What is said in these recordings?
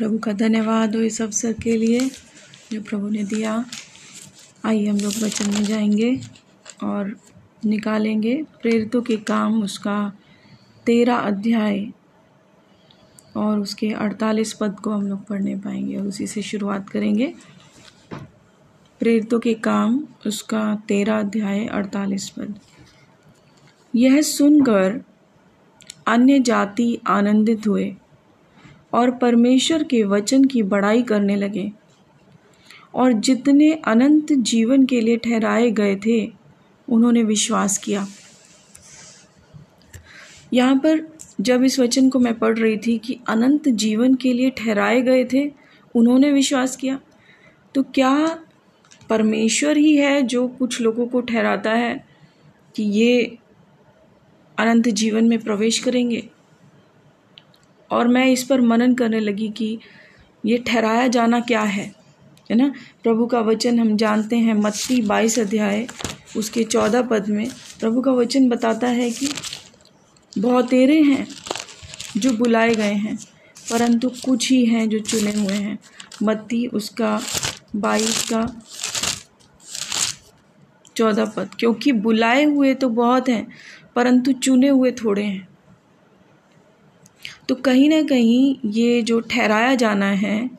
प्रभु का धन्यवाद हो इस अवसर के लिए जो प्रभु ने दिया। आइए हम लोग वचन में जाएँगे और निकालेंगे। प्रेरितों के काम उसका तेरह अध्याय और उसके अड़तालीस पद को हम लोग पढ़ने पाएँगे और उसी से शुरुआत करेंगे। प्रेरितों के काम उसका तेरह अध्याय, अड़तालीस पद। यह सुनकर अन्य जाति आनंदित हुए। और परमेश्वर के वचन की बड़ाई करने लगे। और जितने अनंत जीवन के लिए ठहराए गए थे, उन्होंने विश्वास किया। यहाँ पर जब इस वचन को मैं पढ़ रही थी कि अनंत जीवन के लिए ठहराए गए थे, उन्होंने विश्वास किया। तो क्या परमेश्वर ही है जो कुछ लोगों को ठहराता है कि ये अनंत जीवन में प्रवेश करेंगे? और मैं इस पर मनन करने लगी कि ये ठहराया जाना क्या है? है ना? प्रभु का वचन हम जानते हैं, मत्ती बाईस अध्याय, उसके चौदह पद में। प्रभु का वचन बताता है कि बहुतेरे हैं जो बुलाए गए हैं, परंतु कुछ ही हैं जो चुने हुए हैं। मत्ती उसका बाईस का चौदह पद। क्योंकि बुलाए हुए तो बहुत हैं, परंतु चुने हुए थोड़े हैं। तो कहीं ना कहीं ये जो ठहराया जाना है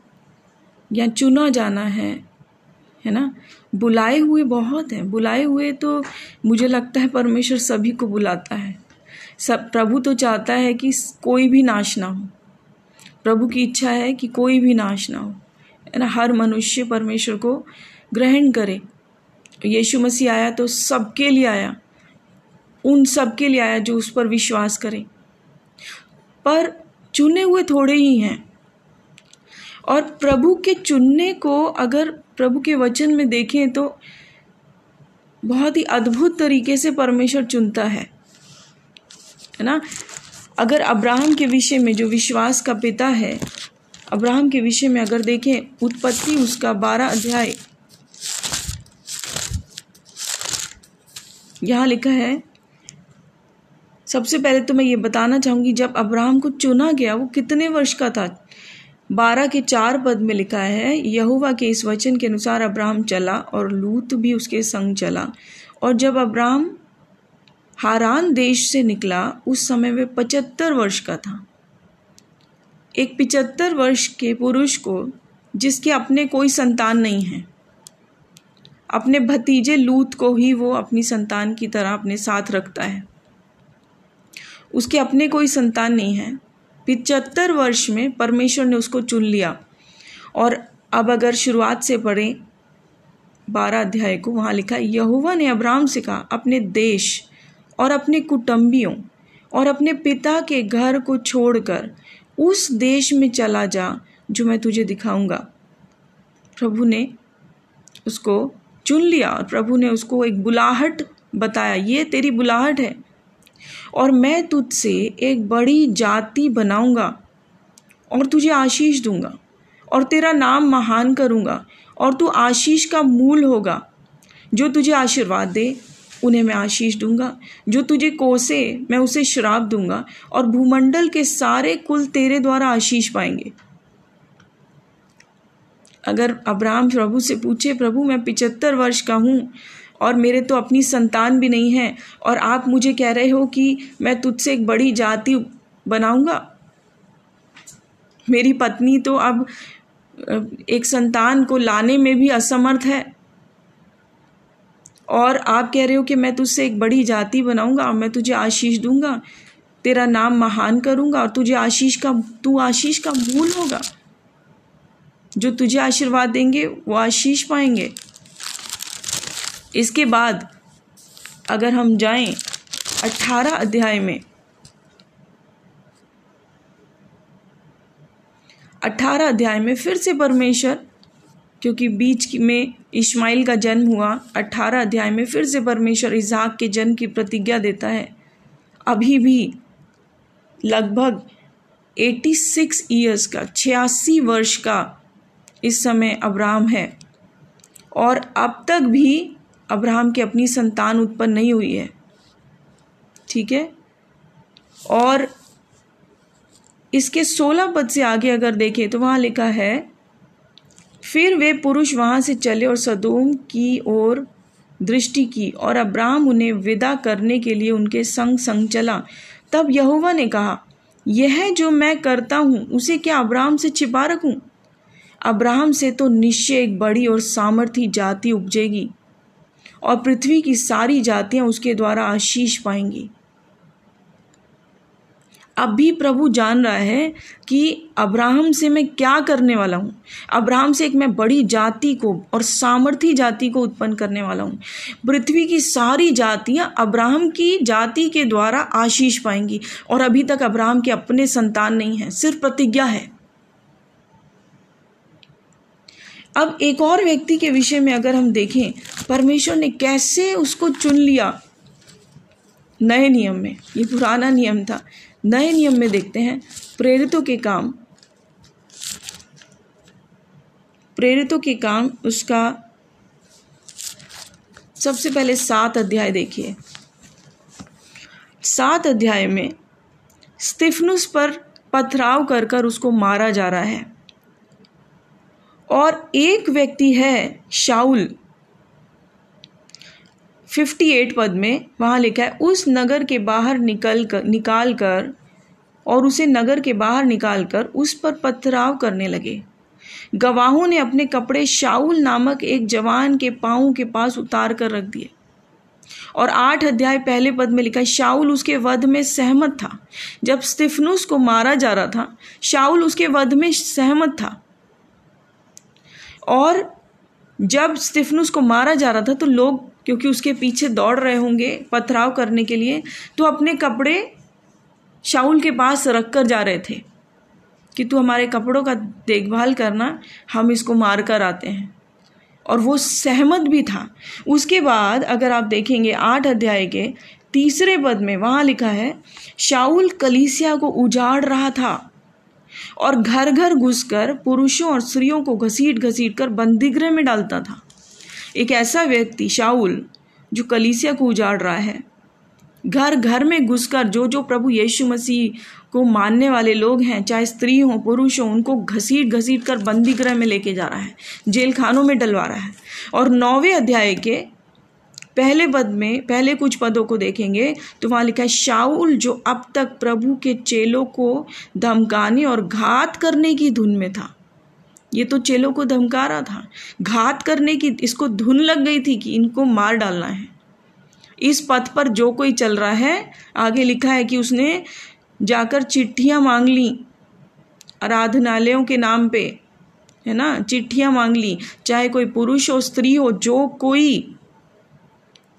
या चुना जाना है है ना? बुलाए हुए बहुत हैं। बुलाए हुए तो मुझे लगता है परमेश्वर सभी को बुलाता है। सब, प्रभु तो चाहता है कि कोई भी नाश ना हो। प्रभु की इच्छा है कि कोई भी नाश ना हो। है ना? हर मनुष्य परमेश्वर को ग्रहण करे। यीशु मसीह आया तो सबके लिए आया। उन सबके लिए आया जो उस पर विश्वास करें। पर चुने हुए थोड़े ही हैं। और प्रभु के चुनने को अगर प्रभु के वचन में देखें तो बहुत ही अद्भुत तरीके से परमेश्वर चुनता है। है ना? अगर अब्राहम के विषय में जो विश्वास का पिता है, अब्राहम के विषय में अगर देखें, उत्पत्ति उसका बारह अध्याय। यहाँ लिखा है सबसे पहले तो मैं ये बताना चाहूँगी, जब अब्राहम को चुना गया, वो कितने वर्ष का था? बारह के चार पद में लिखा है, यहुवा के इस वचन के अनुसार अब्राहम चला और लूत भी उसके संग चला। और जब अब्राहम हारान देश से निकला, उस समय वे पचहत्तर वर्ष का था। एक पिचहत्तर वर्ष के पुरुष को, जिसके अपने कोई संतान नहीं है, अपने भतीजे लूत को ही वो अपनी संतान की तरह अपने साथ रखता है। उसके अपने कोई संतान नहीं है। पिचहत्तर वर्ष में परमेश्वर ने उसको चुन लिया। और अब अगर शुरुआत से पढ़ें, बारह अध्याय को वहाँ लिखा यहुवा ने अब्राम से कहा, अपने देश और अपने कुटुंबियों और अपने पिता के घर को छोड़कर उस देश में चला जा, जो मैं तुझे दिखाऊँगा। प्रभु ने उसको चुन लिया और प्रभु ने उसको एक बुलाहट बताया, ये तेरी बुलाहट है। और मैं तुझसे एक बड़ी जाति बनाऊँगा और तुझे आशीष दूँगा और तेरा नाम महान करूँगा और तू आशीष का मूल होगा। जो तुझे आशीर्वाद दे, उन्हें मैं आशीष दूँगा। जो तुझे कोसे, मैं उसे श्राप दूँगा और भूमंडल के सारे कुल तेरे द्वारा आशीष पाएँगे। अगर अब्राहम प्रभु से पूछे, प्रभु, मैं पिचहत्तर वर्ष का हूँ और मेरे तो अपनी संतान भी नहीं है, और आप मुझे कह रहे हो कि मैं तुझसे एक बड़ी जाति बनाऊँगा? मेरी पत्नी तो अब एक संतान को लाने में भी असमर्थ है। और आप कह रहे हो कि मैं तुझसे एक बड़ी जाति बनाऊँगा मैं तुझे आशीष दूँगा, तेरा नाम महान करूँगा और तुझे आशीष का, तू आशीष का मूल होगा। जो तुझे आशीर्वाद देंगे, वो आशीष पाएँगे। इसके बाद अगर हम जाएँ अठारह अध्याय में, अठारह अध्याय में फिर से परमेश्वर, क्योंकि बीच में इस्माइल का जन्म हुआ, अठारह अध्याय में फिर से परमेश्वर इजाक के जन्म की प्रतिज्ञा देता है। अभी भी लगभग एटी सिक्स ईयर्स का, छियासी वर्ष का इस समय अब्राहम है। और अब तक भी अब्राहम की अपनी संतान उत्पन्न नहीं हुई है। ठीक है? और इसके सोलह पद से आगे अगर देखें तो वहाँ लिखा है, फिर वे पुरुष वहाँ से चले और सदोम की ओर दृष्टि की, और अब्राहम उन्हें विदा करने के लिए उनके संग संग चला। तब यहोवा ने कहा, यह जो मैं करता हूँ, उसे क्या अब्राहम से छिपा रखूँ? अब्राहम से तो निश्चय एक बड़ी और सामर्थी जाति उपजेगी। और पृथ्वी की सारी जातियाँ उसके द्वारा आशीष पाएँगी। अब भी प्रभु जान रहा है कि अब्राहम से मैं क्या करने वाला हूँ। अब्राहम से एक मैं बड़ी जाति को और सामर्थी जाति को उत्पन्न करने वाला हूँ। पृथ्वी की सारी जातियाँ अब्राहम की जाति के द्वारा आशीष पाएँगी और अभी तक अब्राहम के अपने संतान नहीं है, सिर्फ़ प्रतिज्ञा है। अब एक और व्यक्ति के विषय में अगर हम देखें परमेश्वर ने कैसे उसको चुन लिया? नए नियम में। ये पुराना नियम था। नए नियम में देखते हैं, प्रेरितों के काम। प्रेरितों के काम, उसका सबसे पहले सात अध्याय देखिए। सात अध्याय में स्टिफनुस पर पथराव कर कर उसको मारा जा रहा है। और एक व्यक्ति है शाउल 58 पद में वहाँ लिखा है, उस नगर के बाहर निकल कर निकाल कर और उसे नगर के बाहर निकाल कर उस पर पथराव करने लगे। गवाहों ने अपने कपड़े शाउल नामक एक जवान के पाँव के पास उतार कर रख दिए। और आठ अध्याय पहले पद में लिखा शाउल उसके वध में सहमत था। जब स्टिफनुस को मारा जा रहा था शाउल उसके वध में सहमत था। और जब स्टिफनुस को मारा जा रहा था तो लोग, क्योंकि उसके पीछे दौड़ रहे होंगे पथराव करने के लिए तो अपने कपड़े शाउल के पास रख कर जा रहे थे कि तू हमारे कपड़ों का देखभाल करना, हम इसको मार कर आते हैं। और वो सहमत भी था। उसके बाद, अगर आप देखेंगे आठ अध्याय के तीसरे पद में, वहाँ लिखा है शाउल कलीसिया को उजाड़ रहा था। और घर घर घुसकर पुरुषों और स्त्रियों को घसीट घसीट कर बंदीगृह में डालता था। एक ऐसा व्यक्ति शाउल जो कलीसिया को उजाड़ रहा है। घर घर में घुसकर जो जो प्रभु यीशु मसीह को मानने वाले लोग हैं, चाहे स्त्री हो, पुरुष हो, उनको घसीट घसीट कर बंदी गृह में लेके जा रहा है। जेल खानों में डलवा रहा है। और नौवे अध्याय के पहले पद में, पहले कुछ पदों को देखेंगे तो वहाँ लिखा है शाउल जो अब तक प्रभु के चेलों को धमकाने और घात करने की धुन में था। ये तो चेलों को धमका रहा था। घात करने की, इसको धुन लग गई थी कि इनको मार डालना है। इस पथ पर जो कोई चल रहा है, आगे लिखा है कि उसने जाकर चिट्ठियाँ मांग ली आराधनालयों के नाम पे, है ना? चिट्ठियाँ मांग ली, चाहे कोई पुरुष हो, स्त्री हो, जो कोई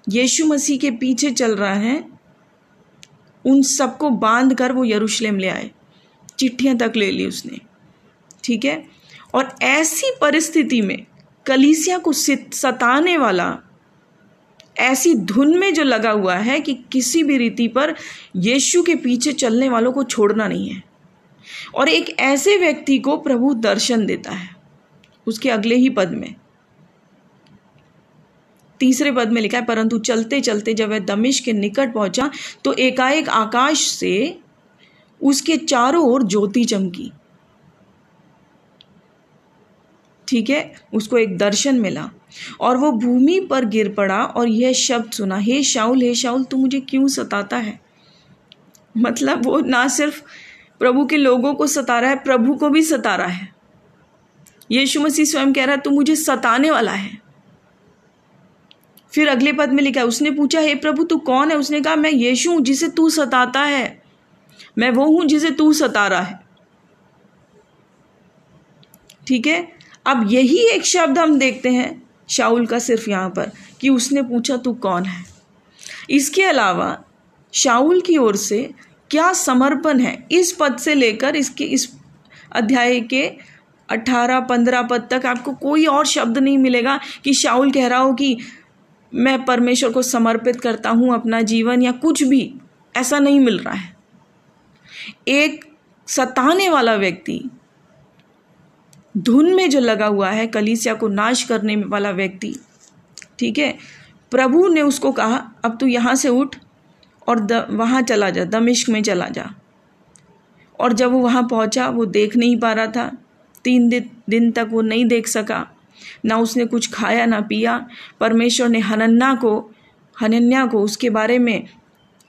यीशु मसीह के पीछे चल रहा है, उन सबको बाँध कर वो यरूशलेम ले आए। चिट्ठियाँ तक ले ली उसने। ठीक है? और ऐसी परिस्थिति में कलीसिया को सताने वाला, ऐसी धुन में जो लगा हुआ है कि किसी भी रीति पर यीशु के पीछे चलने वालों को छोड़ना नहीं है। और एक ऐसे व्यक्ति को प्रभु दर्शन देता है, उसके अगले ही पद में। तीसरे पद में लिखा है, परंतु चलते चलते जब वह दमिश के निकट पहुँचा तो एकाएक आकाश से उसके चारों ओर ज्योति चमकी। ठीक है, उसको एक दर्शन मिला और वो भूमि पर गिर पड़ा और यह शब्द सुना, हे शाउल हे शाउल तू मुझे क्यों सताता है? मतलब वो ना सिर्फ़ प्रभु के लोगों को सता रहा है, प्रभु को भी सता रहा है। यीशु मसीह स्वयं कह रहा है, तू मुझे सताने वाला है। फिर अगले पद में लिखा है, उसने पूछा, हे प्रभु, तू कौन है? उसने कहा, मैं यीशु हूँ, जिसे तू सताता है। मैं वो हूँ, जिसे तू सता रहा है। ठीक है? अब यही एक शब्द हम देखते हैं शाहुल का सिर्फ़ यहाँ पर, कि उसने पूछा, तू कौन है? इसके अलावा शाउल की ओर से क्या समर्पण है, इस पद से लेकर इसके, इस अध्याय के अठारह, पंद्रह पद तक आपको कोई और शब्द नहीं मिलेगा कि शाउल कह रहा हो कि मैं परमेश्वर को समर्पित करता हूँ अपना जीवन या कुछ भी, ऐसा नहीं मिल रहा है। एक सताने वाला व्यक्ति, धुन में जो लगा हुआ है, कलीसिया को नाश करने वाला व्यक्ति, ठीक है? प्रभु ने उसको कहा, अब तू यहाँ से उठ और द, वहाँ चला जा, दमिश्क में चला जा। और जब वो वहाँ पहुँचा, वो देख नहीं पा रहा था। तीन दिन तक वो नहीं देख सका। ना उसने कुछ खाया, ना पिया। परमेश्वर ने हनन्ना को, हनन्या को उसके बारे में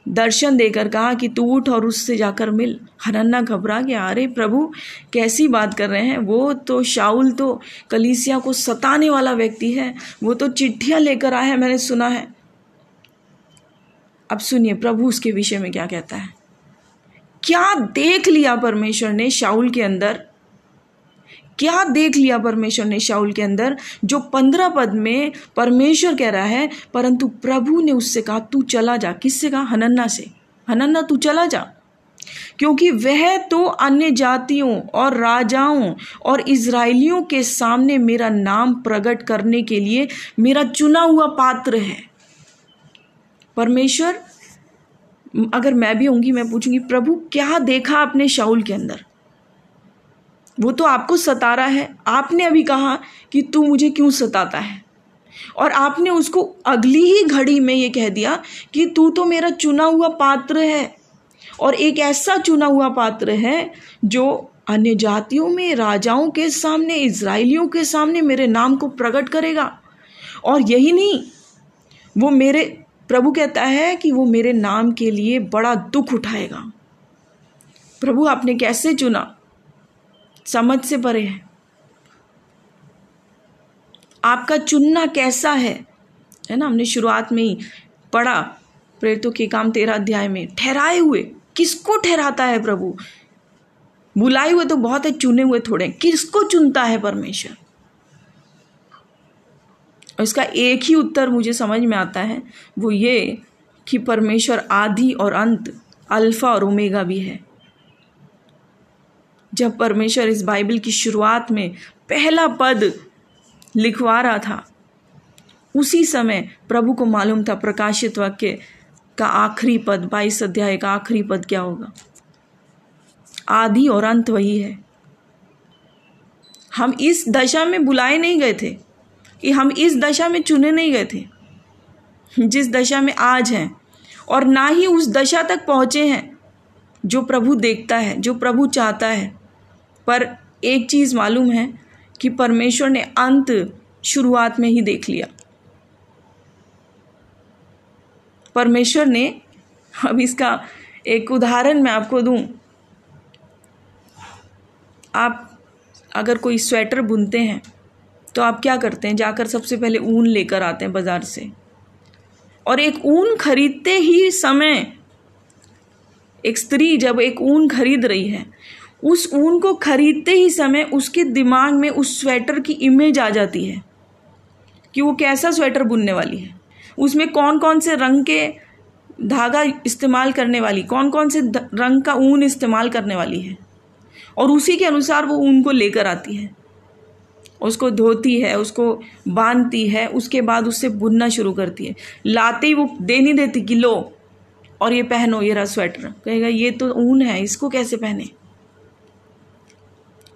दर्शन देकर कहा कि तू उठ और उससे जाकर मिल। हनन्ना घबरा गया। अरे प्रभु, कैसी बात कर रहे हैं? वो तो शाउल तो कलीसिया को सताने वाला व्यक्ति है। वो तो चिट्ठियाँ लेकर आया है, मैंने सुना है। अब सुनिए, प्रभु उसके विषय में क्या कहता है? क्या देख लिया परमेश्वर ने शाउल के अंदर? क्या देख लिया परमेश्वर ने शाउल के अंदर, जो पंद्रह पद में परमेश्वर कह रहा है, परंतु प्रभु ने उससे कहा, तू चला जा। किससे कहा? हनन्ना से। हनन्ना, तू चला जा। क्योंकि वह तो अन्य जातियों और राजाओं और इसराइलियों के सामने मेरा नाम प्रकट करने के लिए मेरा चुना हुआ पात्र है। परमेश्वर, अगर मैं भी होंगी, मैं पूछूँगी, प्रभु, क्या देखा आपने शाउल के अंदर? वो तो आपको सता रहा है। आपने अभी कहा कि तू मुझे क्यों सताता है? और आपने उसको अगली ही घड़ी में ये कह दिया कि तू तो मेरा चुना हुआ पात्र है और एक ऐसा चुना हुआ पात्र है जो अन्य जातियों में, राजाओं के सामने इसराइलियों के सामने मेरे नाम को प्रकट करेगा। और यही नहीं, वो मेरे, प्रभु कहता है कि वो मेरे नाम के लिए बड़ा दुख उठाएगा। प्रभु, आपने कैसे चुना? समझ से परे है। आपका चुनना कैसा है? है ना, हमने शुरुआत में ही पढ़ा, प्रेरितों के काम तेरह अध्याय में। ठहराए हुए, किसको ठहराता है प्रभु? बुलाए हुए तो बहुत है, चुने हुए थोड़े किसको चुनता है परमेश्वर? इसका एक ही उत्तर मुझे समझ में आता है, वो ये कि परमेश्वर आदि और अंत, अल्फ़ा और ओमेगा भी है। जब परमेश्वर इस बाइबल की शुरुआत में पहला पद लिखवा रहा था, उसी समय प्रभु को मालूम था प्रकाशित वाक्य का आखिरी पद, बाईस अध्याय का आखिरी पद क्या होगा। आदि और अंत वही है। हम इस दशा में बुलाए नहीं गए थे कि हम इस दशा में चुने नहीं गए थे। जिस दशा में आज हैं और ना ही उस दशा तक पहुँचे हैं जो प्रभु देखता है, जो प्रभु चाहता है। पर एक चीज़ मालूम है कि परमेश्वर ने अंत शुरुआत में ही देख लिया। परमेश्वर ने, अब इसका एक उदाहरण मैं आपको दूँ। आप अगर कोई स्वेटर बुनते हैं तो आप क्या करते हैं? जाकर सबसे पहले ऊन लेकर आते हैं बाज़ार से। और एक ऊन खरीदते ही समय एक स्त्री जब एक ऊन खरीद रही है उस ऊन को खरीदते ही समय उसके दिमाग में उस स्वेटर की इमेज आ जाती है कि वो कैसा स्वेटर बुनने वाली है। उसमें कौन कौन से रंग के धागा इस्तेमाल करने वाली कौन कौन से रंग का ऊन इस्तेमाल करने वाली है। और उसी के अनुसार वो ऊन को लेकर आती है। उसको धोती है, उसको बांधती है, उसके बाद उससे बुनना शुरू करती है। लाते ही वो दे नहीं देती कि लो, और ये पहनो, ये रहा स्वेटर कहेगा, ये तो ऊन है, इसको कैसे पहने?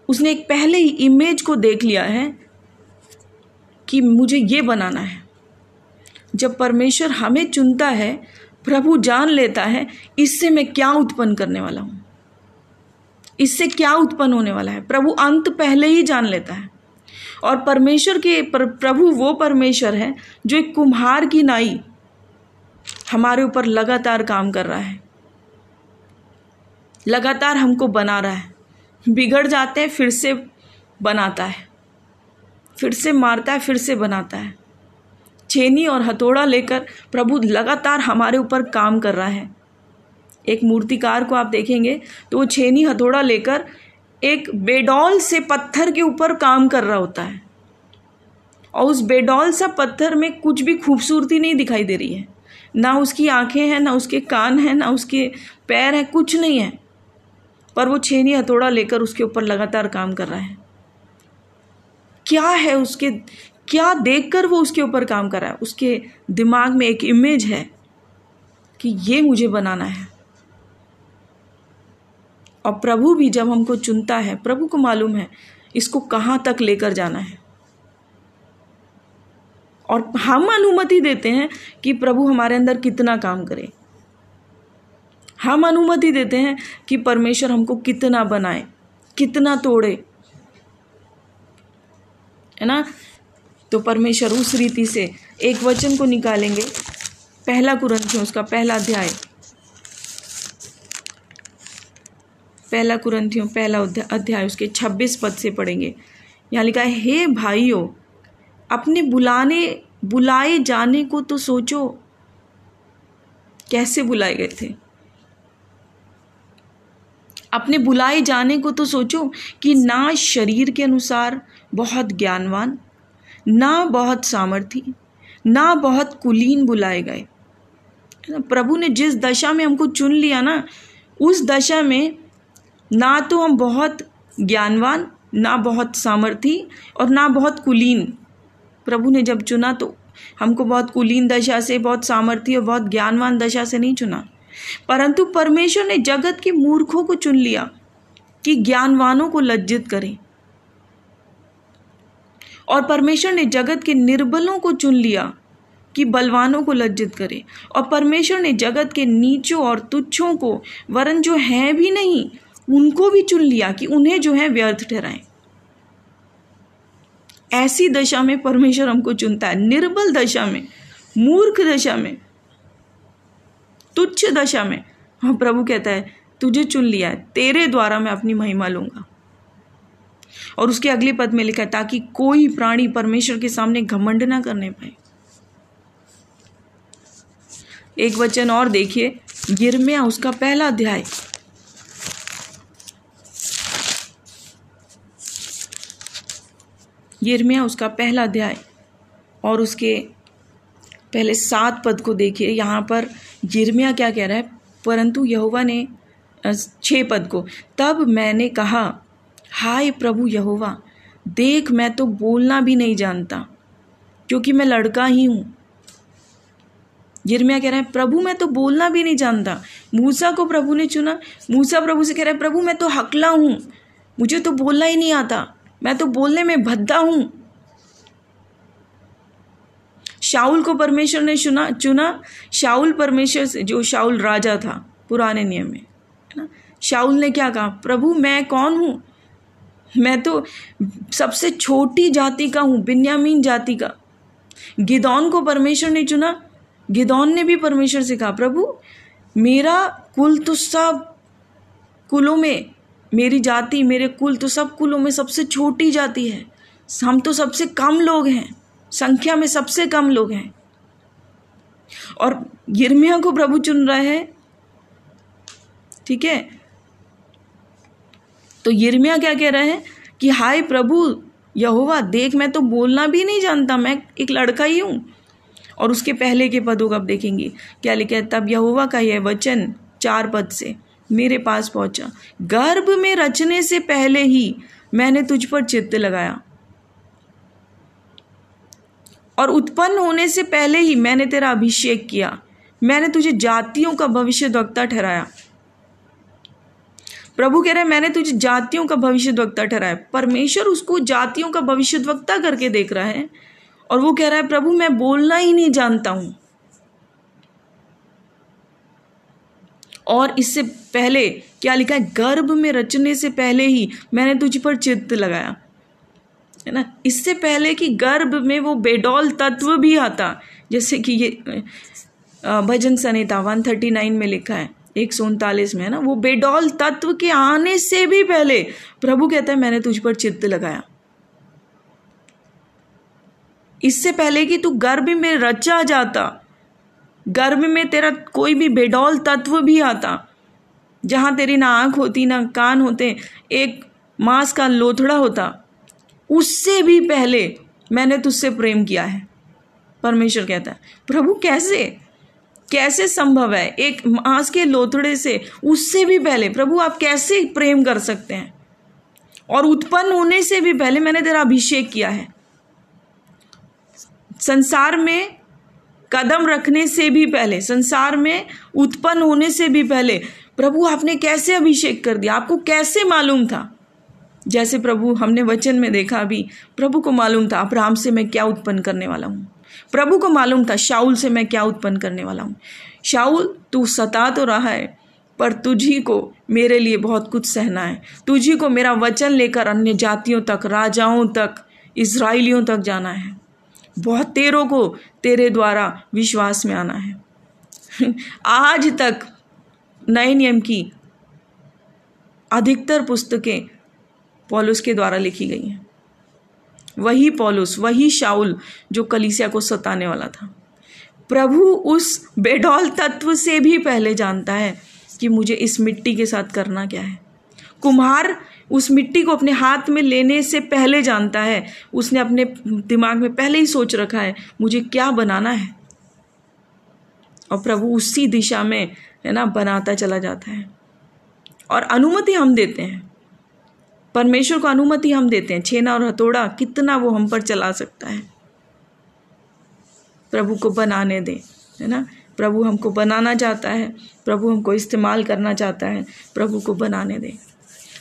उसने एक पहले ही इमेज को देख लिया है कि मुझे ये बनाना है। जब परमेश्वर हमें चुनता है प्रभु जान लेता है इससे मैं क्या उत्पन्न करने वाला हूँ? इससे क्या उत्पन्न होने वाला है? प्रभु अंत पहले ही जान लेता है। और परमेश्वर के पर, प्रभु वो परमेश्वर है जो एक कुम्हार की नाई हमारे ऊपर लगातार काम कर रहा है। लगातार हमको बना रहा है। बिगड़ जाते हैं, फिर से बनाता है। फिर से मारता है, फिर से बनाता है। छेनी और हथौड़ा लेकर प्रभु लगातार हमारे ऊपर काम कर रहा है। एक मूर्तिकार को आप देखेंगे तो वो छेनी हथौड़ा लेकर एक बेडौल से पत्थर के ऊपर काम कर रहा होता है। और उस बेडौल सा पत्थर में कुछ भी खूबसूरती नहीं दिखाई दे रही है। ना उसकी आँखें हैं, ना उसके कान हैं, ना उसके पैर हैं, कुछ नहीं है। पर वो छेनी हथौड़ा लेकर उसके ऊपर लगातार काम कर रहा है। क्या है उसके, क्या देखकर वो उसके ऊपर काम कर रहा है? उसके दिमाग में एक इमेज है कि ये मुझे बनाना है। और प्रभु भी जब हमको चुनता है, प्रभु को मालूम है, इसको कहाँ तक लेकर जाना है। और हम अनुमति देते हैं कि प्रभु हमारे अंदर कितना काम करे। हम अनुमति देते हैं कि परमेश्वर हमको कितना बनाए, कितना तोड़े। है ना? तो परमेश्वर उस रीति से एक वचन को निकालेंगे। पहला कुरंथियों, उसका पहला अध्याय। पहला कुरंथियों, पहला अध्याय, उसके छब्बीस पद से पढ़ेंगे। यहाँ लिखा है, हे भाइयों, अपने बुलाने, बुलाए जाने को तो सोचो। कैसे बुलाए गए थे? अपने बुलाए जाने को तो सोचो कि ना शरीर के अनुसार बहुत ज्ञानवान, ना बहुत सामर्थी, ना बहुत कुलीन बुलाए गए। प्रभु ने जिस दशा में हमको चुन लिया ना, उस दशा में ना तो हम बहुत ज्ञानवान, ना बहुत सामर्थी और ना बहुत कुलीन। प्रभु ने जब चुना तो हमको बहुत कुलीन दशा से, बहुत सामर्थ्य और बहुत ज्ञानवान दशा से नहीं चुना। परंतु परमेश्वर ने जगत के मूर्खों को चुन लिया कि ज्ञानवानों को लज्जित करें। और परमेश्वर ने जगत के निर्बलों को चुन लिया कि बलवानों को लज्जित करे। और परमेश्वर ने जगत के नीचों और तुच्छों को, वरन जो हैं भी नहीं, उनको भी चुन लिया कि उन्हें जो है व्यर्थ ठहराएँ। ऐसी दशा में परमेश्वर हमको चुनता है। निर्बल दशा में, मूर्ख दशा में। तुच्छ दशा में। हाँ प्रभु कहता है, तुझे चुन लिया है, तेरे द्वारा मैं अपनी महिमा लूँगा। और उसके अगले पद में लिखा है, ताकि कोई प्राणी परमेश्वर के सामने घमंड ना करने पाए। एक वचन और देखिए गिरमिया उसका पहला अध्याय। गिरमिया उसका पहला अध्याय और उसके पहले सात पद को देखिए, यहाँ पर गिरमिया क्या कह रहा है? परंतु यहोवा ने छः पद को। तब मैंने कहा, हाय प्रभु यहोवा, देख मैं तो बोलना भी नहीं जानता, क्योंकि मैं लड़का ही हूँ। यिर्मयाह कह रहा है, प्रभु मैं तो बोलना भी नहीं जानता। मूसा को प्रभु ने चुना। मूसा प्रभु से कह रहा है, प्रभु, मैं तो हकला हूँ। मुझे तो बोलना ही नहीं आता। मैं तो बोलने में भद्दा हूँ। शाउल को परमेश्वर ने चुना चुना। शाउल परमेश्वर से, जो शाउल राजा था, पुराने नियम में, है ना? शाउल ने क्या कहा? प्रभु, मैं कौन हूँ? मैं तो सबसे छोटी जाति का हूँ, बिन्यामीन जाति का। गिदौन को परमेश्वर ने चुना। गिदौन ने भी परमेश्वर से कहा, प्रभु, मेरा कुल तो सब कुलों में, मेरी जाति, मेरे कुल तो सब कुलों में सबसे छोटी जाति है। हम तो सबसे कम लोग हैं। संख्या में सबसे कम लोग हैं। और गिरमिया को प्रभु चुन रहे हैं, ठीक है? तो यिर्मिया क्या कह रहे हैं कि, हाय प्रभु, यहोवा, देख, मैं तो बोलना भी नहीं जानता, मैं एक लड़का ही हूँ। और उसके पहले के पदों का आप देखेंगे। क्या लिखा तब यहोवा का यह वचन चार पद से मेरे पास पहुँचा। गर्भ में रचने से पहले ही मैंने तुझ पर चित्त लगाया और उत्पन्न होने से पहले ही मैंने तेरा अभिषेक किया। मैंने तुझे जातियों का भविष्य वक्ता ठहराया। प्रभु कह रहे हैं, मैंने तुझे जातियों का भविष्य वक्ता ठहराया। परमेश्वर उसको जातियों का भविष्य वक्ता करके देख रहा है और वो कह रहा है, प्रभु, मैं बोलना ही नहीं जानता हूँ। और इससे पहले क्या लिखा है, गर्भ में रचने से पहले ही मैंने तुझ पर चित्त लगाया। है ना? इससे पहले कि गर्भ में वो बेडोल तत्व भी आता, जैसे कि ये भजन संहिता वन थर्टी नाइन में लिखा है, एक सौ उनतालीस में, है ना? वो बेडोल तत्व के आने से भी पहले प्रभु कहता है, मैंने तुझ पर चित्त लगाया। इससे पहले कि तू गर्भ में रचा जाता, गर्भ में तेरा कोई भी बेडोल तत्व भी आता, जहाँ तेरी ना आँख होती, ना कान होते, एक मांस का लोथड़ा होता उससे भी पहले मैंने तुझसे प्रेम किया है। परमेश्वर कहता है, प्रभु, कैसे? कैसे संभव है? एक मांस के लोथड़े से उससे भी पहले। प्रभु, आप कैसे प्रेम कर सकते हैं? और उत्पन्न होने से भी पहले मैंने तेरा अभिषेक किया है। संसार में कदम रखने से भी पहले, संसार में उत्पन्न होने से भी पहले, प्रभु, आपने कैसे अभिषेक कर दिया? आपको कैसे मालूम था? जैसे प्रभु, हमने वचन में देखा अभी प्रभु को मालूम था अब्राहम से मैं क्या उत्पन्न करने वाला हूँ। प्रभु को मालूम था शाउल से मैं क्या उत्पन्न करने वाला हूँ। शाउल तू सता तो रहा है, पर तुझी को मेरे लिए बहुत कुछ सहना है। तुझी को मेरा वचन लेकर अन्य जातियों तक, राजाओं तक इसराइलियों तक जाना है। बहुत तेरों को तेरे द्वारा विश्वास में आना है। आज तक नए नियम की अधिकतर पुस्तकें पॉलुस के द्वारा लिखी गई हैं। वही पॉलुस, वही शाउल जो कलीसिया को सताने वाला था। प्रभु उस बेडौल तत्व से भी पहले जानता है कि मुझे इस मिट्टी के साथ करना क्या है। कुम्हार उस मिट्टी को अपने हाथ में लेने से पहले जानता है। उसने अपने दिमाग में पहले ही सोच रखा है, मुझे क्या बनाना है? और प्रभु उसी दिशा में, है ना, बनाता चला जाता है। और अनुमति हम देते हैं। परमेश्वर को अनुमति हम देते हैं, छेना और हथौड़ा, कितना वो हम पर चला सकता है। प्रभु को बनाने दें, है ना? प्रभु हमको बनाना चाहता है, प्रभु हमको इस्तेमाल करना चाहता है, प्रभु को बनाने दें।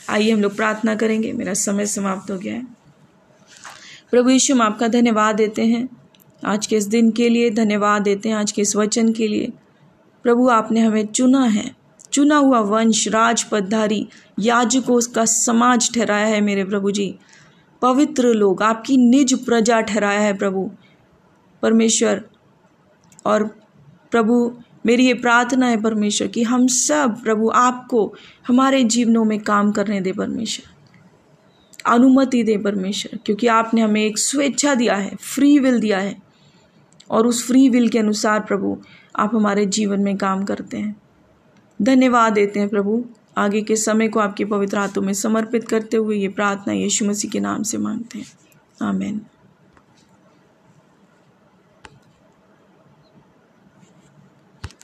आइए हम लोग प्रार्थना करेंगे, मेरा समय समाप्त हो गया है। प्रभु यीशु, हम आपका धन्यवाद देते हैं। आज के इस दिन के लिए धन्यवाद देते हैं, आज के इस वचन के लिए। प्रभु, आपने हमें चुना है। चुना हुआ वंश, राजपदधारी, याजकों का समाज ठहराया है मेरे प्रभु जी। पवित्र लोग, आपकी निज प्रजा ठहराया है प्रभु। परमेश्वर और प्रभु, मेरी ये प्रार्थना है परमेश्वर कि हम सब प्रभु आपको हमारे जीवनों में काम करने दे परमेश्वर। अनुमति दे परमेश्वर, क्योंकि आपने हमें एक स्वेच्छा दिया है, फ्री विल दिया है। और उस फ्री विल के अनुसार प्रभु, आप हमारे जीवन में काम करते हैं। धन्यवाद देते हैं प्रभु। आगे के समय को आपके पवित्र हाथों में समर्पित करते हुए ये प्रार्थना यीशु मसीह के नाम से मांगते हैं। आमीन।